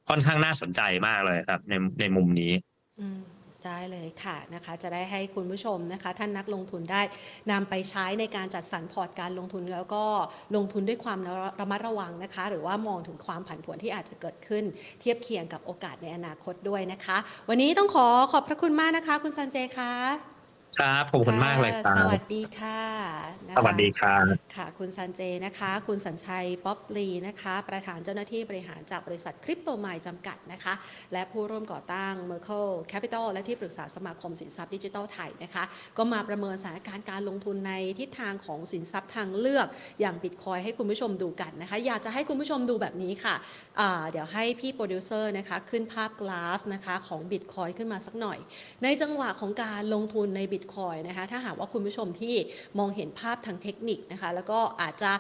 ค่อนข้างน่าสนใจมากเลยครับในในมุมนี้อืมได้เลยค่ะนะคะจะได้ให้คุณผู้ชมนะคะ ท่านนักลงทุนได้นำไปใช้ในการจัดสรรพอร์ตการลงทุนแล้วก็ลงทุนด้วยความระมัดระวังนะคะ หรือว่ามองถึงความผันผวนที่อาจจะเกิดขึ้น เทียบเคียงกับโอกาสในอนาคตด้วยนะคะ วันนี้ต้องขอขอบพระคุณมากนะคะ คุณซันเจค่ะ ครับขอบคุณมากเลยครัสบวัสดีค่ะนะคะสวัสดีครับ ค่ะ คุณซันเจนะคะ คุณสัญชัยป๊อปลีนะคะ ประธานเจ้าหน้าที่บริหารจากบริษัทคริปโตมายด์จำกัดนะคะ และผู้ร่วมก่อตั้ง Merkle Capital และที่ปรึกษาสมาคมสินทรัพย์ดิจิทัลไทยนะคะ ก็มาประเมินสถานการณ์การลงทุนในทิศทางของสินทรัพย์ทางเลือก อย่างบิตคอยน์ให้คุณผู้ชมดูกันนะคะ อยากจะให้คุณผู้ชมดูแบบนี้ค่ะอ่าเดี๋ยวให้พี่โปรดิวเซอร์นะคะขึ้นภาพกราฟนะคะของบิตคอยน์ขึ้นมาสักหน่อย ในจังหวะของการลงทุนในบิตคอยน์นะคะถ้าหากว่าคุณผู้ชมที่มองเห็นภาพทางเทคนิคนะคะแล้วก็อาจจะ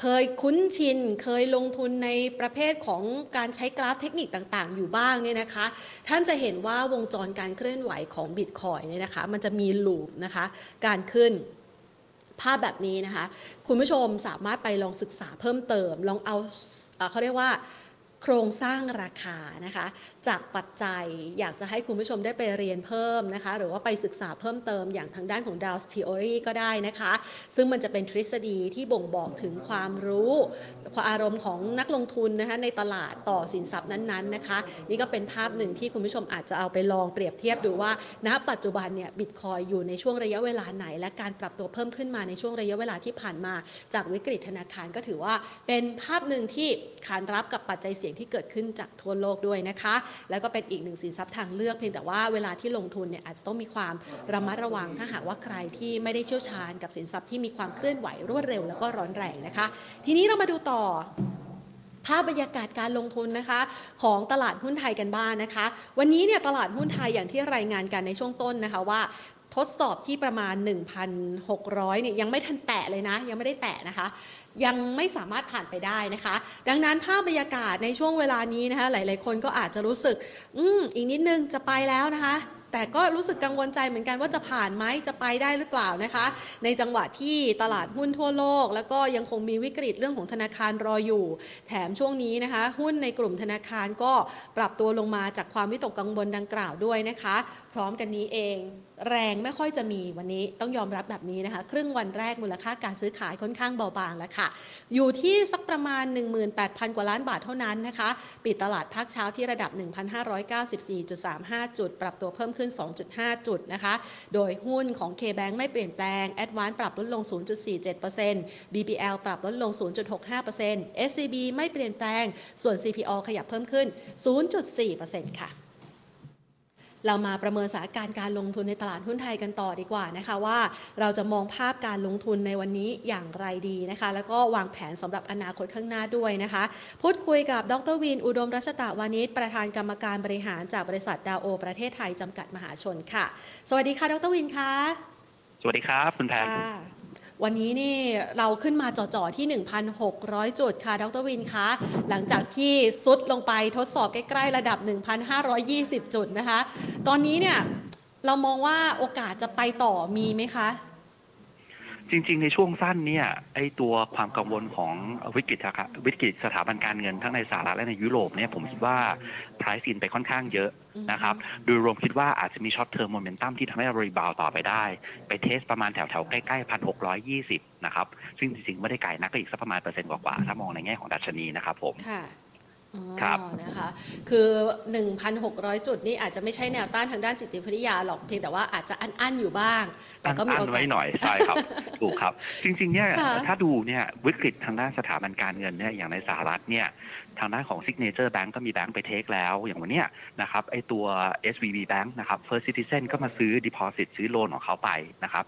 เคยคุ้นชิน เคยลงทุนในประเภทของการใช้กราฟเทคนิคต่างๆ อยู่บ้างเนี่ยนะคะ ท่านจะเห็นว่าวงจรการเคลื่อนไหวของบิตคอยน์เนี่ยนะคะมันจะมี loop นะคะการขึ้นภาพแบบนี้นะคะ คุณผู้ชมสามารถไปลองศึกษาเพิ่มเติม ลองเอาอเขาเรียกว่า โครงสร้างราคานะคะ จากปัจจัยอยากจะให้คุณผู้ชมได้ไปเรียนเพิ่มนะคะ หรือว่าไปศึกษาเพิ่มเติมอย่างทางด้านของ Dow's Theory ก็ได้นะคะ ซึ่งมันจะเป็นทฤษฎีที่บ่งบอกถึงความรู้ความอารมณ์ของนักลงทุนนะคะในตลาดต่อสินทรัพย์นั้นๆนะคะ นี่ก็เป็นภาพหนึ่งที่คุณผู้ชมอาจจะเอาไปลองเปรียบเทียบดูว่า ณ ปัจจุบันเนี่ยบิตคอยอยู่ในช่วงระยะเวลาไหน และการปรับตัวเพิ่มขึ้นมาในช่วงระยะเวลาที่ผ่านมา จากวิกฤตธนาคารก็ถือว่าเป็นภาพหนึ่งที่ขานรับกับปัจจัยเสี่ยงที่เกิดขึ้นจากทั่วโลกด้วยนะคะ แล้วก็เป็นอีกหนึ่งสินทรัพย์ทางเลือกเพียงแต่ว่าเวลาที่ลงทุนเนี่ยอาจจะต้องมีความระมัดระวังถ้าหากว่าใครที่ไม่ได้เชี่ยวชาญกับสินทรัพย์ที่มีความเคลื่อนไหวรวดเร็วแล้วก็ร้อนแรงนะคะ ทีนี้เรามาดูต่อภาพบรรยากาศการลงทุนนะคะของตลาดหุ้นไทยกันบ้างนะคะ วันนี้เนี่ยตลาดหุ้นไทยอย่างที่รายงานกันในช่วงต้นนะคะว่าทดสอบที่ประมาณ 1,600เนี่ยยังไม่ทันแตะเลยนะ ยังไม่ได้แตะนะคะ ยังไม่สามารถผ่านไปได้นะคะ ดังนั้นภาพบรรยากาศในช่วงเวลานี้นะคะ หลาย ๆ คนก็อาจจะรู้สึก อืมอีกนิดนึงจะไปแล้วนะคะแต่ก็รู้สึกกังวลใจเหมือนกันว่าจะผ่านไหมจะไปได้หรือเปล่านะคะ ในจังหวะที่ตลาดหุ้นทั่วโลก แล้วก็ยังคงมีวิกฤตเรื่องของธนาคารรออยู่ แถมช่วงนี้นะคะ หุ้นในกลุ่มธนาคารก็ปรับตัวลงมาจากความวิตกกังวลดังกล่าวด้วยนะคะพร้อมกันนี้เอง แรงไม่ค่อยจะมีวันนี้ต้องยอมรับแบบนี้นะคะ ครึ่งวันแรกมูลค่าการซื้อขายค่อนข้างเบาบางแล้วค่ะ อยู่ที่สักประมาณ 18,000 กว่าล้านบาทเท่านั้นนะคะ ปิดตลาดภาคเช้าที่ระดับ 1,594.35 จุด ปรับตัวเพิ่มขึ้น 2.5 จุดนะคะ โดยหุ้นของ K-Bank ไม่เปลี่ยนแปลง Advance ปรับลดลง 0.47% BBL ปรับลดลง 0.65% SCB ไม่เปลี่ยนแปลง ส่วน CPO ขยับเพิ่มขึ้น 0.4%ค่ะ เรามาประเมินสถานการณ์การลงทุนในตลาดหุ้นไทยกันต่อดีกว่านะคะว่าเราจะมองภาพการลงทุนในวันนี้อย่างไรดีนะคะ แล้วก็วางแผนสำหรับอนาคตข้างหน้าด้วยนะคะ พูดคุยกับดรวิน อุดมรัชตะวานิชประธานกรรมการบริหารจากบริษัทดาวโอ ประเทศไทยจำกัดมหาชนค่ะ สวัสดีค่ะ ดรวินคะสวัสดีครับ คุณแพน วันนี้นี่เราขึ้นมาจ่อๆที่ 1,600 จุดค่ะ ดรวินคะ หลังจากที่ซุดลงไปทดสอบใกล้ ๆ ระดับ 1,520 จุดนะคะ ตอนนี้เนี่ยเรามองว่าโอกาสจะไปต่อมีไหมคะ จริง ๆ ในช่วงสั้นเนี่ยไอตัวความกังวลของวิกฤตอะครับวิกฤตสถาบันการเงินทั้งในสหรัฐและในยุโรปเนี่ยผมคิดว่า price in ไปค่อนข้างเยอะนะครับโดยรวมคิดว่าอาจจะมี short-term momentum ที่ทำให้เรา rebound ต่อไปได้ ไป test ประมาณแถวๆ ใกล้ๆพันหกร้อยยี่สิบนะครับ ซึ่งจริงๆ ไม่ได้ไกลนักก็อีกสักประมาณเปอร์เซ็นต์กว่าๆถ้ามองในแง่ของดัชนีนะครับผมค่ะอ๋อ ครับนะคะ คือ 1,600 จุดนี่อาจจะไม่ใช่แนวต้านทางด้านจิตวิทยาหรอกเพียงแต่ว่าอาจจะอันๆอยู่บ้าง แต่ก็มีโออันกาไว้สหน่อยใช่ครับถูกครับ จริงๆเนี่ยค่ะถ้าดูเนี่ยวิกฤตทางด้านสถาบันการเงินเนี่ยอย่างในสหรัฐเนี่ยทางด้านของ Signature Bank ก็มีแบงก์ไปเทคแล้ว อย่างวันเนี้ยนะครับไอตัว SVB Bank นะครับ First Citizen ก็มาซื้อ deposit ซื้อโลนของเขาไปนะครับ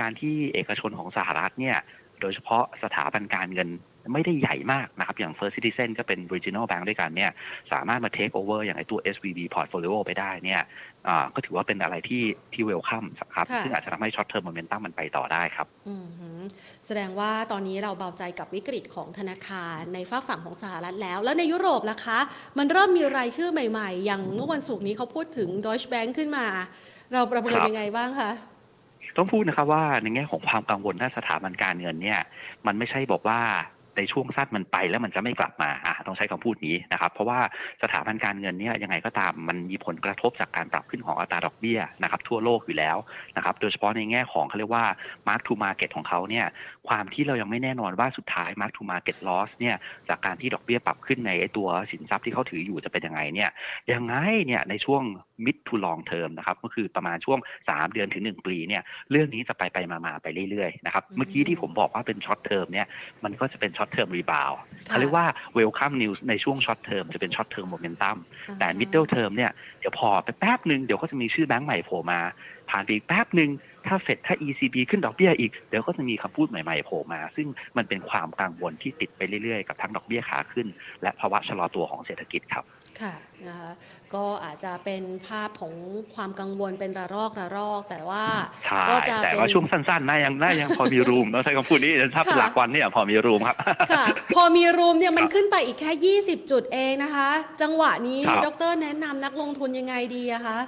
การที่เอกชนของสหรัฐเนี่ยโดยเฉพาะสถาบันการเงิน ไม่ได้ใหญ่มากนะครับ อย่าง First Citizen ก็เป็น regional bank ด้วยกันเนี่ยสามารถมา take over อย่างไอตัว SVB portfolio ไปได้เนี่ยอ่าก็ถือว่าเป็นอะไรที่ที่ welcome ครับค่ะซึ่งอาจจะทำให้ short term momentum มันไปต่อได้ครับอืมหือแสดงว่าตอนนี้เราเบาใจกับวิกฤตของธนาคารในฝากฝั่งของสหรัฐแล้ว แล้วในยุโรปล่ะคะ มันเริ่มมีรายชื่อใหม่ๆ อย่างเมื่อวันศุกร์นี้เขาพูดถึง Deutsche Bank ขึ้นมา เราประเมินครับยังไงบ้างคะต้องพูดนะครับว่าในแง่ของความกังวลด้านสถาบันการเงินเนี่ย มันไม่ใช่บอกว่า ในช่วงสั้นมันไปแล้วมันจะไม่กลับมาอะต้องใช้คำพูดนี้นะครับ เพราะว่าสถาบันการเงินเนี่ยยังไงก็ตามมันมีผลกระทบจากการปรับขึ้นของอัตราดอกเบี้ยนะครับทั่วโลกอยู่แล้วนะครับโดยเฉพาะในแง่ของเขาเรียกว่า mark to market ของเขาเนี่ย ความที่เรายังไม่แน่นอนว่าสุดท้าย mark to market loss เนี่ยจากการที่ดอกเบี้ยปรับขึ้นในไอ้ตัวสินทรัพย์ที่เขาถืออยู่จะเป็นยังไงเนี่ยยังไงเนี่ยในช่วง mid to long term นะครับก็คือประมาณช่วง 3 เดือนถึง 1 ปีเนี่ยเรื่องนี้จะไปไปมาๆไปเรื่อยๆนะครับอืมเมื่อกี้ที่ผมบอกว่าเป็น short term เนี่ยมันก็จะเป็น short term rebound ค่ะเขาเรียกว่า welcome news ในช่วง short term จะเป็น short term momentum แต่อ่าฮะ middle term เนี่ยเดี๋ยวพอไปแป๊บหนึ่งเดี๋ยวก็จะมีชื่อแบงก์ใหม่โผล่มา ผ่านไปอีกแป๊บหนึ่งถ้าเฟดถ้า ECB ขึ้นดอกเบี้ยอีก เดี๋ยวก็จะมีคำพูดใหม่ๆโผล่มา ซึ่งมันเป็นความกังวลที่ติดไปเรื่อยๆ กับทั้งดอกเบี้ยขาขึ้น และภาวะชะลอตัวของเศรษฐกิจครับ ค่ะนะคะก็อาจจะเป็นภาพของความกังวลเป็นระลอกระลอก แต่ว่าใช่ก็จะแต่เป็นว่าช่วงสั้นๆน่ายังน่ายังพอมีรูมต้องใช้คำพูดนี้ถ้าเป็นค่ะหลักวันเนี่ยพอมีรูมครับค่ะพอมีรูมเนี่ยมันครับขึ้นไปอีกแค่ 20 จุดเองนะคะ จังหวะนี้ครับดรแนะนำนักลงทุนยังไงดีอะคะ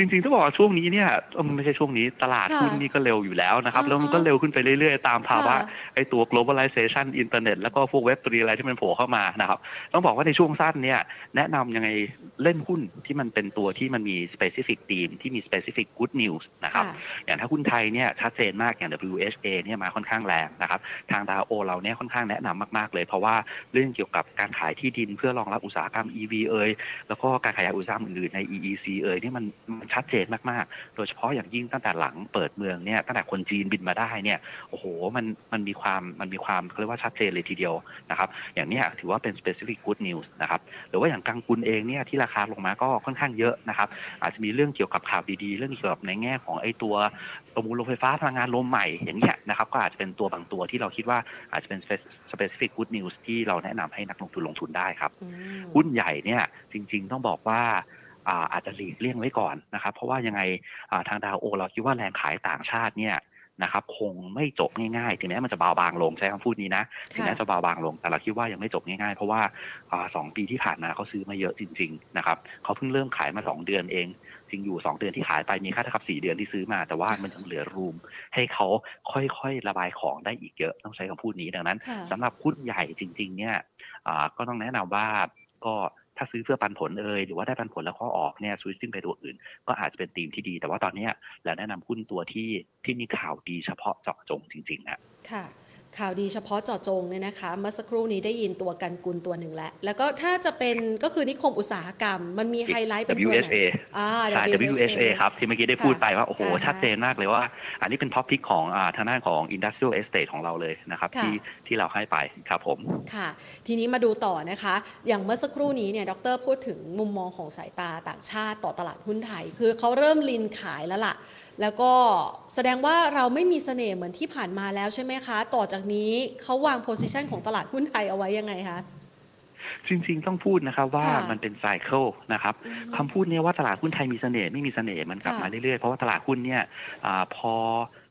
จริงๆต้องบอกว่าช่วงนี้เนี่ยเอ่อไม่ใช่ช่วงนี้ตลาดค่ะหุ้นนี่ก็เร็วอยู่แล้วนะครับอ่าฮะแล้วมันก็เร็วขึ้นไปเรื่อยๆ ตามภาวะค่ะไอ้ตัว globalization อินเทอร์เน็ตแล้วก็พวกเว็บตรีอะไรที่มันโผล่เข้ามานะครับ ต้องบอกว่าในช่วงสั้นเนี่ยแนะนำยังไงเล่นหุ้นที่มันเป็นตัวที่มันมี specific theme ที่มี specific good news นะครับค่ะอย่างถ้าหุ้นไทยเนี่ยชัดเจนมากอย่าง WHA เนี่ยมาค่อนข้างแรงนะครับทางดาวโอเราเนี่ยค่อนข้างแนะนำมาก ๆ เลยเพราะว่าเรื่องเกี่ยวกับการขายที่ดินเพื่อรองรับอุตสาหกรรม EV เอ่ยแล้วก็การขยายอุตสาหกรรมอื่นๆใน EEC เอ่ยนี่มันมันชัดเจนมาก ๆ โดยเฉพาะอย่างยิ่งตั้งแต่หลังเปิดเมืองเนี่ยตั้งแต่คนจีนบินมาได้เนี่ยโอ้โหมันมันมีความมันมีความเขาเรียกว่าชัดเจนเลยทีเดียวนะครับ อย่างเนี้ยถือว่าเป็น specific good news นะครับหรือว่าอย่างกังกุนเองเนี่ยที่ราคาลงมาก็ค่อนข้างเยอะนะครับ อาจจะมีเรื่องเกี่ยวกับข่าวดีๆ เรื่องเกี่ยวกับในแง่ของไอ้ตัวประมูลโรงไฟฟ้าพลังงานลมใหม่อย่างเงี้ยนะครับ ก็อาจจะเป็นตัวบางตัวที่เราคิดว่าอาจจะเป็น specific good news ที่เราแนะนำให้นักลงทุนลงทุนได้ครับอืมหุ้นใหญ่เนี่ยจริง ๆ ต้องบอกว่าอ่าอาจจะหลีกเลี่ยงไว้ก่อนนะครับ เพราะว่ายังไงอ่าทางดาวโอ เราคิดว่าแรงขายต่างชาติเนี่ย นะครับคงไม่จบง่ายๆถึงแม้มันจะเบาบางลงใช้คำพูดนี้นะถึงค่ะแม้จะเบาบางลงแต่เราคิดว่ายังไม่จบง่ายๆ เพราะว่าอ่าสองปีที่ผ่านมาเขาซื้อมาเยอะจริงๆนะครับเขาเพิ่งเริ่มขายมาสองเดือนเองจริงอยู่สองเดือนที่ขายไปมีค่าเท่ากับสี่เดือนที่ซื้อมา แต่ว่ามันยังเหลือรูม ให้เขาค่อยๆระบายของได้อีกเยอะต้องใช้คำพูดนี้ดังนั้นค่ะสำหรับหุ้นใหญ่จริง ๆ เนี่ยอ่าก็ต้องแนะนำว่าก็ ถ้าซื้อเพื่อปันผลเอยหรือว่าได้ปันผลแล้วก็ออกเนี่ยสวิตซิ่งไปตัวอื่น ก็อาจจะเป็นธีมที่ดี แต่ว่าตอนนี้เราแนะนำหุ้นตัวที่ที่มีข่าวดีเฉพาะเจาะจงจริงๆนะค่ะ ข่าวดีเฉพาะเจาะจงเนี่ยนะคะเมื่อสักครู่นี้ได้ยินตัวกันกุลตัวหนึ่งแล้ว แล้วก็ถ้าจะเป็นก็คือนิคมอุตสาหกรรม มันมีไฮไลท์เป็นตัวไหน WSA อ่าใช่ WSA ครับที่เมื่อกี้ได้พูดไปว่า โอ้โหอ่าฮะชัดเจนมากเลยว่า อันนี้เป็นท็อปพิกของอ่าทางด้านของ Industrial Estate ของเราเลยนะครับค่ะที่ที่เราให้ไปครับผมค่ะ ทีนี้มาดูต่อนะคะ อย่างเมื่อสักครู่นี้เนี่ยดรพูดถึงมุมมองของสายตาต่างชาติต่อตลาดหุ้นไทย คือเขาเริ่มลินขายแล้วล่ะ แล้วก็แสดงว่าเราไม่มีเสน่ห์เหมือนที่ผ่านมาแล้วใช่ไหมคะ ต่อจากนี้เขาวางโพซิชันของตลาดหุ้นไทยเอาไว้ยังไงคะจริงๆต้องพูดนะครับว่าค่ะมันเป็นไซเคิลนะครับอืมคำพูดเนี้ยว่าตลาดหุ้นไทยมีเสน่ห์ไม่มีเสน่ห์มันกลับค่ะมาเรื่อยๆ เพราะว่าตลาดหุ้นเนี่ยอาพอ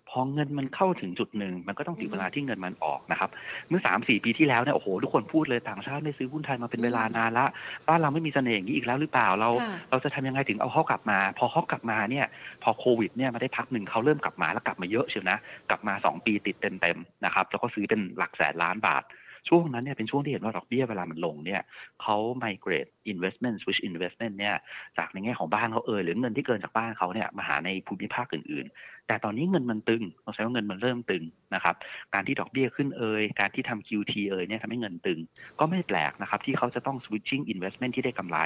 พอเงินมันเข้าถึงจุดหนึ่ง มันก็ต้องถึงอืมเวลาที่เงินมันออกนะครับ เมื่อสามสี่ปีที่แล้วเนี่ยโอ้โหทุกคนพูดเลยต่างชาติไม่ซื้อหุ้นไทยมาเป็นเวลานานละบ้านเราไม่มีเสน่ห์อย่างนี้อีกแล้วหรือเปล่าเราค่ะเราจะทำยังไงถึงเอาเขากลับมา พอเขากลับมาเนี่ย พอโควิดเนี่ยมาได้พักหนึ่งเขาเริ่มกลับมาแล้วกลับมาเยอะเชียวนะ กลับมา2ปีติดเต็มๆนะครับแล้วก็ซื้อเป็นหลักแสนล้านบาทช่วงนั้นเนี่ยเป็นช่วงที่เห็นว่าดอกเบี้ยเวลามันลงเนี่ยเขา migrate investment switch investment เนี่ยจากในแง่ของบ้านเขาเอยหรือเงินที่เกินจากบ้านเขาเนี่ยมาหาในภูมิภาคอื่นๆ แต่ตอนนี้เงินมันตึงต้องใช้ว่าเงินมันเริ่มตึงนะครับ การที่ดอกเบี้ยขึ้นเอยการที่ทำ QT เอยเนี่ยทำให้เงินตึง ก็ไม่แปลกนะครับ ที่เขาจะต้อง switching investment ที่ได้กำไร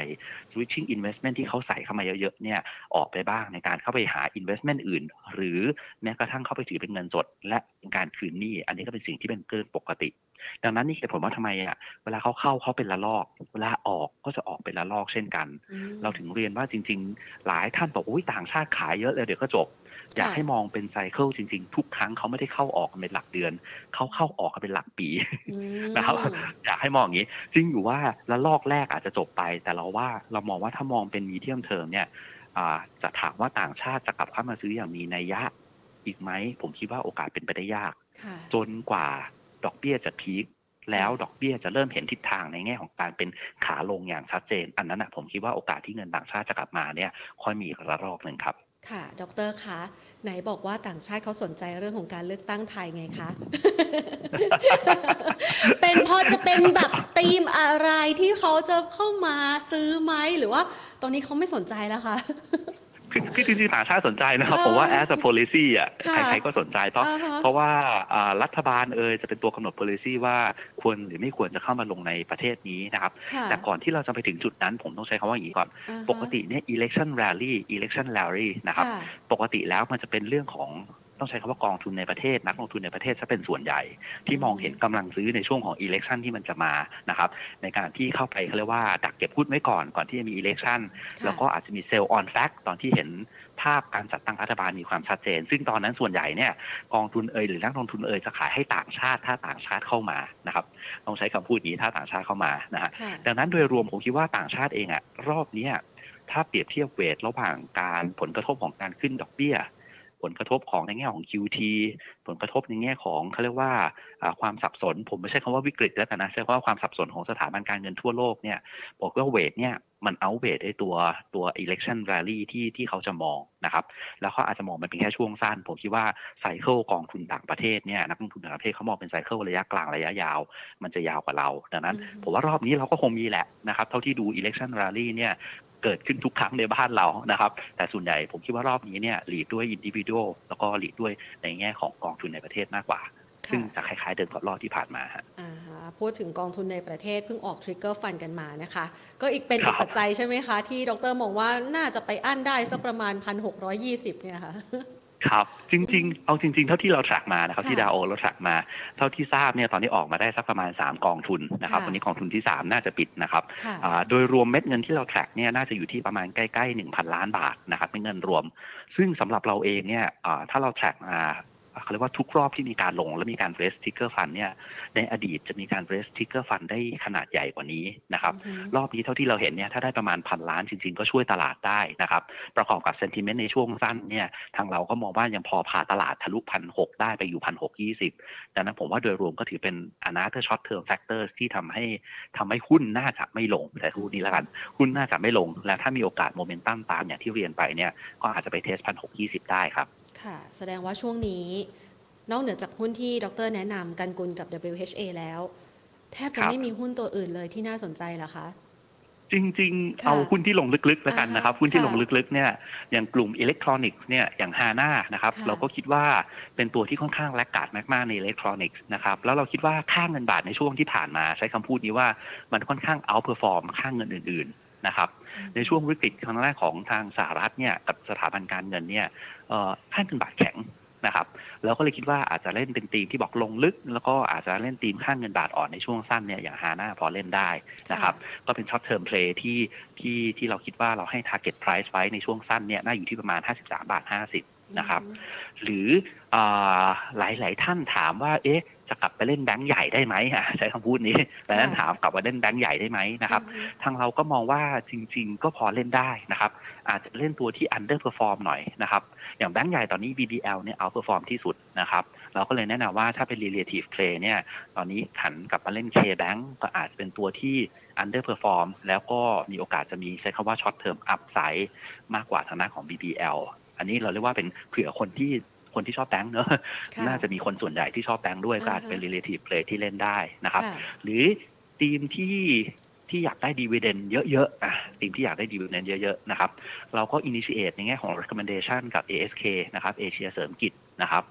switching investment ที่เขาใส่เข้ามาเยอะๆเนี่ยออกไปบ้างในการเข้าไปหา investment อื่น หรือแม้กระทั่งเข้าไปถือเป็นเงินสด และการคืนหนี้อันนี้ก็เป็นสิ่งที่เป็นเกินปกติ ดังนั้นนี่เหตุผลว่าทำไมอะเวลาเขาเข้าเขาเป็นละลอก เวลาออกก็จะออกเป็นละลอกเช่นกันอืมเราถึงเรียนว่าจริง ๆ หลายท่านบอกอุ้ยต่างชาติขายเยอะเลยเดี๋ยวก็จบ อยากค่ะให้มองเป็นไซเคิลจริง ๆ ทุกครั้งเขาไม่ได้เข้าออกกันเป็นหลักเดือน เขาเข้าออกกันเป็นหลักปีอืมนะครับอยากให้มองอย่างนี้จริงอยู่ว่าละลอกแรกอาจจะจบไป แต่เราว่าเรามองว่าถ้ามองเป็นมีเดียมเทอมเนี่ยอ่าจะถามว่าต่างชาติจะกลับเข้ามาซื้ออย่างมีนัยยะอีกไหม ผมคิดว่าโอกาสเป็นไปได้ยากค่ะจนกว่าดอกเบี้ยจะพีคแล้วดอกเบี้ยจะเริ่มเห็นทิศทางในแง่ของการเป็นขาลงอย่างชัดเจน อันนั้นนะผมคิดว่าโอกาสที่เงินต่างชาติจะกลับมาเนี่ย ค่อยมีอีกระลอกหนึ่งครับ ค่ะ ดรคะ ไหนบอกว่าต่างชาติเขาสนใจเรื่องของการเลือกตั้งไทยไงคะ เป็นพอจะเป็นแบบธีมอะไรที่เขาจะเข้ามาซื้อไหมหรือว่าตอนนี้เขาไม่สนใจแล้วคะ คือคือจริงๆต่างชาติสนใจนะครับเออผมว่า as a policy อะค่ะใครๆก็สนใจเพราะอ่าฮะเพราะว่าอ่ารัฐบาลเอยจะเป็นตัวกำหนด policy ว่าควรหรือไม่ควรจะเข้ามาลงในประเทศนี้นะครับค่ะแต่ก่อนที่เราจะไปถึงจุดนั้น ผมต้องใช้คำว่าอย่างนี้ก่อนอ่าฮะปกติเนี่ย election rally election rally นะครับค่ะปกติแล้วมันจะเป็นเรื่องของ ต้องใช้คำว่ากองทุนในประเทศ นักลงทุนในประเทศจะเป็นส่วนใหญ่ ที่มองเห็นกำลังซื้อในช่วงของ election ที่มันจะมานะครับในการที่เข้าไปเขาเรียกว่าดักเก็บหุ้นไว้ก่อนก่อนที่จะมี election ค่ะแล้วก็อาจจะมี sell on fact ตอนที่เห็นภาพการจัดตั้งรัฐบาลมีความชัดเจน ซึ่งตอนนั้นส่วนใหญ่เนี่ยกองทุนเอยหรือนักลงทุนเอยจะขายให้ต่างชาติถ้าต่างชาติเข้ามานะครับต้องใช้คำพูดนี้ถ้าต่างชาติเข้ามานะฮะค่ะดังนั้นโดยรวมผมคิดว่าต่างชาติเองอะรอบเนี้ยถ้าเปรียบเทียบเวทระหว่างการผลกระทบของการขึ้นดอกเบี้ย ผลกระทบของในแง่ของ QT ผลกระทบในแง่ของเขาเรียกว่าอ่าความสับสน ผมไม่ใช่คำว่าวิกฤตแล้วกันนะใช้คำว่าความสับสนของสถาบันการเงินทั่วโลกเนี่ยบอกว่าเวทเนี่ยมันเอาเวทไอ้ตัวตัว election rally ที่ที่เขาจะมองนะครับแล้วเขาอาจจะมองมันเป็นแค่ช่วงสั้น ผมคิดว่าไซเคิลกองทุนต่างประเทศเนี่ยนักลงทุนต่างประเทศเขามองเป็นไซเคิลระยะกลางระยะยาว มันจะยาวกว่าเรา ดังนั้นอืมผมว่ารอบนี้เราก็คงมีแหละนะครับ เท่าที่ดู election rally เนี่ย เกิดขึ้นทุกครั้งในบ้านเรานะครับ แต่ส่วนใหญ่ผมคิดว่ารอบนี้เนี่ยหลีดด้วย individual แล้วก็หลีดด้วยในแง่ของกองทุนในประเทศมากกว่า ซึ่งค่ะจะคล้ายๆเดิมกับรอบที่ผ่านมาฮะอ่าฮะพูดถึงกองทุนในประเทศเพิ่งออกทริกเกอร์ฟันกันมานะคะ ก็อีกเป็นครัอีบกปัจจัยใช่ไหมคะ ที่ดรมองว่าน่าจะไปอั้นได้สักประมาณ 1,620 เนี่ยค่ะ ครับจริงๆ เอาจริง ๆ เท่าที่เรา track มานะครับค่ะที่ดาวโอเรา track มา เท่าที่ทราบเนี่ยตอนนี้ออกมาได้สักประมาณ 3 กองทุนนะครับค่ะวันนี้กองทุนที่ 3 น่าจะปิดนะครับค่ะอ่าโดยรวมเม็ดเงินที่เรา track เนี่ยน่าจะอยู่ที่ประมาณใกล้ๆ1,000 ล้านบาทนะครับเป็นเงินรวม ซึ่งสำหรับเราเองเนี่ยอ่าถ้าเรา track มา เขาเรียกว่าทุกรอบที่มีการลงและมีการ raise ticker fund เนี่ยในอดีตจะมีการ raise ticker fund ได้ขนาดใหญ่กว่านี้นะครับอือฮึรอบนี้เท่าที่เราเห็นเนี่ยถ้าได้ประมาณพันล้านจริง ๆ ก็ช่วยตลาดได้นะครับประกอบกับเซนติเมนต์ในช่วงสั้นเนี่ยทางเราก็มองว่ายังพอผ่าตลาดทะลุพันหกได้ไปอยู่พันหกยี่สิบดังนั้นผมว่าโดยรวมก็ถือเป็น another short term factor ที่ทำให้ทำให้หุ้นน่าจะไม่ลงแต่ทุนนี้แล้วกันหุ้นน่าจะไม่ลง และถ้ามีโอกาสโมเมนตัมตามอย่างที่เรียนไปเนี่ยก็อาจจะไป test พันหกยี่สิบได้ครับ ค่ะ แสดงว่าช่วงนี้ นอกเหนือจากหุ้นที่ดรแนะนำกันกุลกับ WHA แล้ว แทบจะครับ ไม่มีหุ้นตัวอื่นเลยที่น่าสนใจเหรอคะ จริง ๆ ค่ะเอาหุ้นที่ลงลึกๆแล้วกันนะครับ อ่าฮะหุ้นที่ค่ะลงลึกๆเนี่ยอย่างกลุ่มอิเล็กทรอนิกส์เนี่ยอย่างฮาน่านะครับค่ะ เราก็คิดว่าเป็นตัวที่ค่อนข้าง laggard มากๆในอิเล็กทรอนิกส์นะครับแล้วเราคิดว่าค่าเงินบาทในช่วงที่ผ่านมาใช้คำพูดนี้ว่ามันค่อนข้าง outperform ค่าเงินอื่นๆนะครับ ในช่วงวิกฤตครั้งแรกของทางสหรัฐเนี่ยกับสถาบันการเงินเนี่ยเอ่อค่าเงินบาทแข็งนะครับแล้วก็เลยคิดว่าอาจจะเล่นเป็นทีมที่บอกลงลึก แล้วก็อาจจะเล่นทีมค่าเงินบาทอ่อนในช่วงสั้นเนี่ยอย่างฮาน่าพอเล่นได้นะครับก็เป็น short term play ที่ที่ที่เราคิดว่าเราให้ target price ไว้ในช่วงสั้นเนี่ยน่าอยู่ที่ประมาณ 53 บาท 50นะครับหรือหลายหลายๆท่านถามว่าเอ๊ะ จะกลับไปเล่นแบงก์ใหญ่ได้ไหมอะใช้คำพูดนี้แต่นั้นถามกลับมาเล่นแบงก์ใหญ่ได้ไหมนะครับอือฮึทางเราก็มองว่าจริง ๆ ก็พอเล่นได้นะครับ อาจจะเล่นตัวที่ underperform หน่อยนะครับ อย่างแบงก์ใหญ่ตอนนี้ BBL เนี่ย outperform ที่สุดนะครับเราก็เลยแนะนำว่าถ้าเป็น relative play เนี่ย ตอนนี้หันกลับมาเล่น K-Bank ก็อาจจะเป็นตัวที่ underperform แล้วก็มีโอกาสจะมีใช้คำว่า short term upside มากกว่าทางด้านของ BBL อันนี้เราเรียกว่าเป็นเผื่อคนที่ คนที่ชอบแบงค์เนอะค่ะน่าจะมีคนส่วนใหญ่ที่ชอบแบงค์ด้วยก็อาจจะเป็น relative play ที่เล่นได้นะครับค่ะหรือทีมที่ที่อยากได้ dividend เยอะๆอะทีมที่อยากได้ dividend เยอะๆนะครับ เราก็ initiate ในแง่ของ recommendation กับ ASK นะครับเอเชียเสริมกิจนะครับ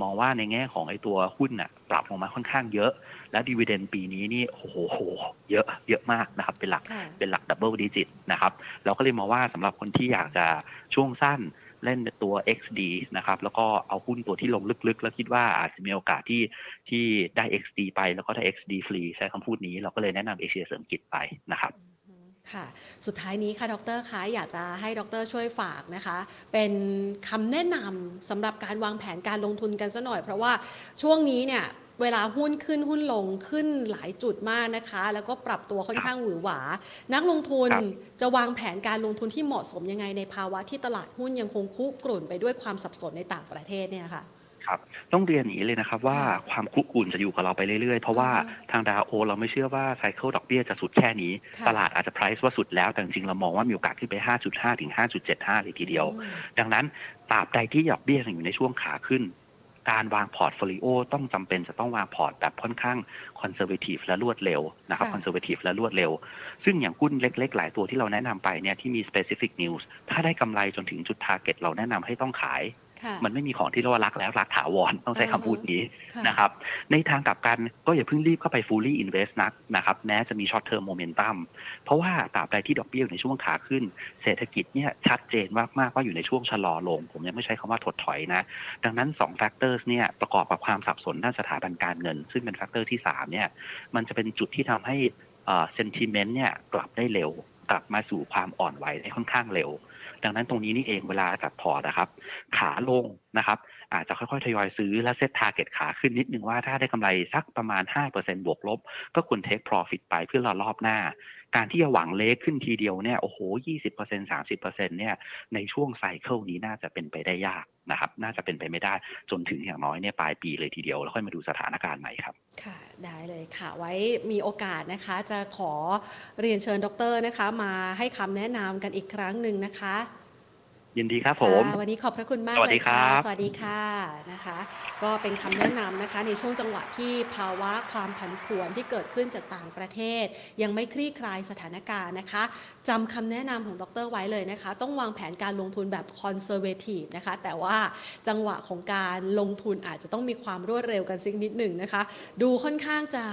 มองว่าในแง่ของไอ้ตัวหุ้นน่ะปรับลงมาค่อนข้างเยอะ และ dividend ปีนี้นี่โอ้โหเยอะเยอะมากนะครับ เป็นหลักค่ะเป็นหลัก double digit นะครับ เราก็เลยมองว่าสำหรับคนที่อยากจะช่วงสั้น เล่นตัว XD นะครับ แล้วก็เอาหุ้นตัวที่ลงลึกๆ แล้วคิดว่าอาจจะมีโอกาสที่ที่ได้ XD ไปแล้วก็ได้ XD ฟรีใช้คำพูดนี้เราก็เลยแนะนำเอเชียเสริมกิจไปนะครับค่ะ สุดท้ายนี้ค่ะ ดรคะอยากจะให้ดรช่วยฝากนะคะ เป็นคำแนะนำสำหรับการวางแผนการลงทุนกันซะหน่อย เพราะว่าช่วงนี้เนี่ย เวลาหุ้นขึ้นหุ้นลงขึ้นหลายจุดมากนะคะ แล้วก็ปรับตัวค่อนข้างหวือหวา นักลงทุนครับจะวางแผนการลงทุนที่เหมาะสมยังไงในภาวะที่ตลาดหุ้นยังคงคุกรุ่นไปด้วยความสับสนในต่างประเทศเนี่ยค่ะครับต้องเรียนอย่างนี้เลยนะครับว่าค่ะความคุกรุ่นจะอยู่กับเราไปเรื่อยๆ เพราะว่าอือฮึทาง DAOL เราไม่เชื่อว่า cycle ดอกเบี้ยจะสุดแค่นี้ค่ะตลาดอาจจะ price ว่าสุดแล้ว แต่จริงๆเรามองว่ามีโอกาสขึ้นไป 5.5 ถึง 5.75 เลยทีเดียวอืมดังนั้นตราบใดที่ดอกเบี้ยยังอยู่ในช่วงขาขึ้น การวาง portfolio ต้องจำเป็นจะต้องวางพอร์ตแบบค่อนข้างconservative และรวดเร็วนะครับค่ะ conservative และรวดเร็ว ซึ่งอย่างหุ้นเล็ก ๆ หลายตัวที่เราแนะนำไปเนี่ยที่มี specific news ถ้าได้กำไรจนถึงจุด target เราแนะนำให้ต้องขายค่ะ มันไม่มีของที่เรียกว่ารักแล้วรักถาวรต้องใช้คำพูดนี้ค่ะนะครับในทางกลับกันก็อย่าเพิ่งรีบเข้าไป fully invest นักนะครับแม้จะมี short term momentum เพราะว่าตราบใดที่ดอกเบี้ยอยู่ในช่วงขาขึ้น เศรษฐกิจเนี่ยชัดเจนมากๆว่าอยู่ในช่วงชะลอลง ผมยังไม่ใช้คำว่าถดถอยนะ ดังนั้น2 factors เนี่ยประกอบกับความสับสนด้านสถาบันการเงิน ซึ่งเป็น factor ที่3เนี่ยมันจะเป็นจุดที่ทำให้เอ่อ sentiment เนี่ยกลับได้เร็ว กลับมาสู่ความอ่อนไหวได้ค่อนข้างเร็ว ดังนั้นตรงนี้นี่เองเวลาจัดพอร์ตนะครับ ขาลงนะครับ อาจจะค่อยๆ ทยอยซื้อและ set target ขาขึ้นนิดนึงว่าถ้าได้กำไรสักประมาณ 5%บวกลบ ก็ควร take profit ไปเพื่อรอรอบหน้า การที่จะหวัง leg ขึ้นทีเดียวเนี่ยโอ้โห20% 30%เนี่ยในช่วงไซเคิลนี้น่าจะเป็นไปได้ยากนะครับ น่าจะเป็นไปไม่ได้จนถึงอย่างน้อยเนี่ยปลายปีเลยทีเดียว แล้วค่อยมาดูสถานการณ์ใหม่ครับ ค่ะ ได้เลยค่ะ ไว้มีโอกาสนะคะ จะขอเรียนเชิญดรนะคะ มาให้คำแนะนำกันอีกครั้งหนึ่งนะคะ ยินดีครับผม ค่ะวันนี้ขอบพระคุณมากสวัสเลดียครัค่ะบสวัสดีค่ะนะคะ ก็เป็นคำแนะนำนะคะ ในช่วงจังหวะที่ภาวะความผันผวนที่เกิดขึ้นจากต่างประเทศ ยังไม่คลี่คลายสถานการณ์นะคะจำคำแนะนำของดรไว้เลยนะคะ ต้องวางแผนการลงทุนแบบคอนเซอร์เวทีฟนะคะ แต่ว่าจังหวะของการลงทุนอาจจะต้องมีความรวดเร็วกันสักนิดหนึ่งนะคะ ดูค่อนข้างจะ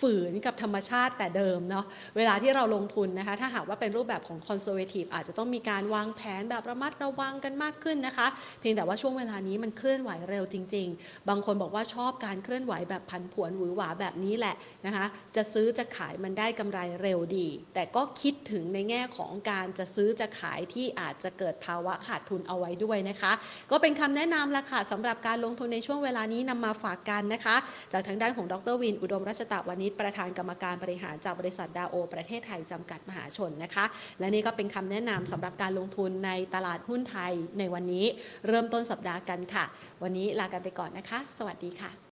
ฝืนกับธรรมชาติแต่เดิมเนาะเวลาที่เราลงทุนนะคะ ถ้าหากว่าเป็นรูปแบบของ conservative อาจจะต้องมีการวางแผนแบบระมัดระวังกันมากขึ้นนะคะ เพียงแต่ว่าช่วงเวลานี้มันเคลื่อนไหวเร็วจริง ๆ บางคนบอกว่าชอบการเคลื่อนไหวแบบผันผวนหวือหวาแบบนี้แหละนะคะ จะซื้อจะขายมันได้กำไรเร็วดี แต่ก็คิดถึงในแง่ของการจะซื้อจะขายที่อาจจะเกิดภาวะขาดทุนเอาไว้ด้วยนะคะ ก็เป็นคำแนะนำละค่ะสำหรับการลงทุนในช่วงเวลานี้นำมาฝากกันนะคะ จากทางด้านของดรวิน อุดมรัชตะวานิชประธานกรรมการบริหารจากบริษัทดาโอ ประเทศไทยจำกัดมหาชนนะคะ และนี่ก็เป็นคำแนะนำสำหรับการลงทุนในตลาดหุ้นไทยในวันนี้ เริ่มต้นสัปดาห์กันค่ะ วันนี้ลากันไปก่อนนะคะ สวัสดีค่ะ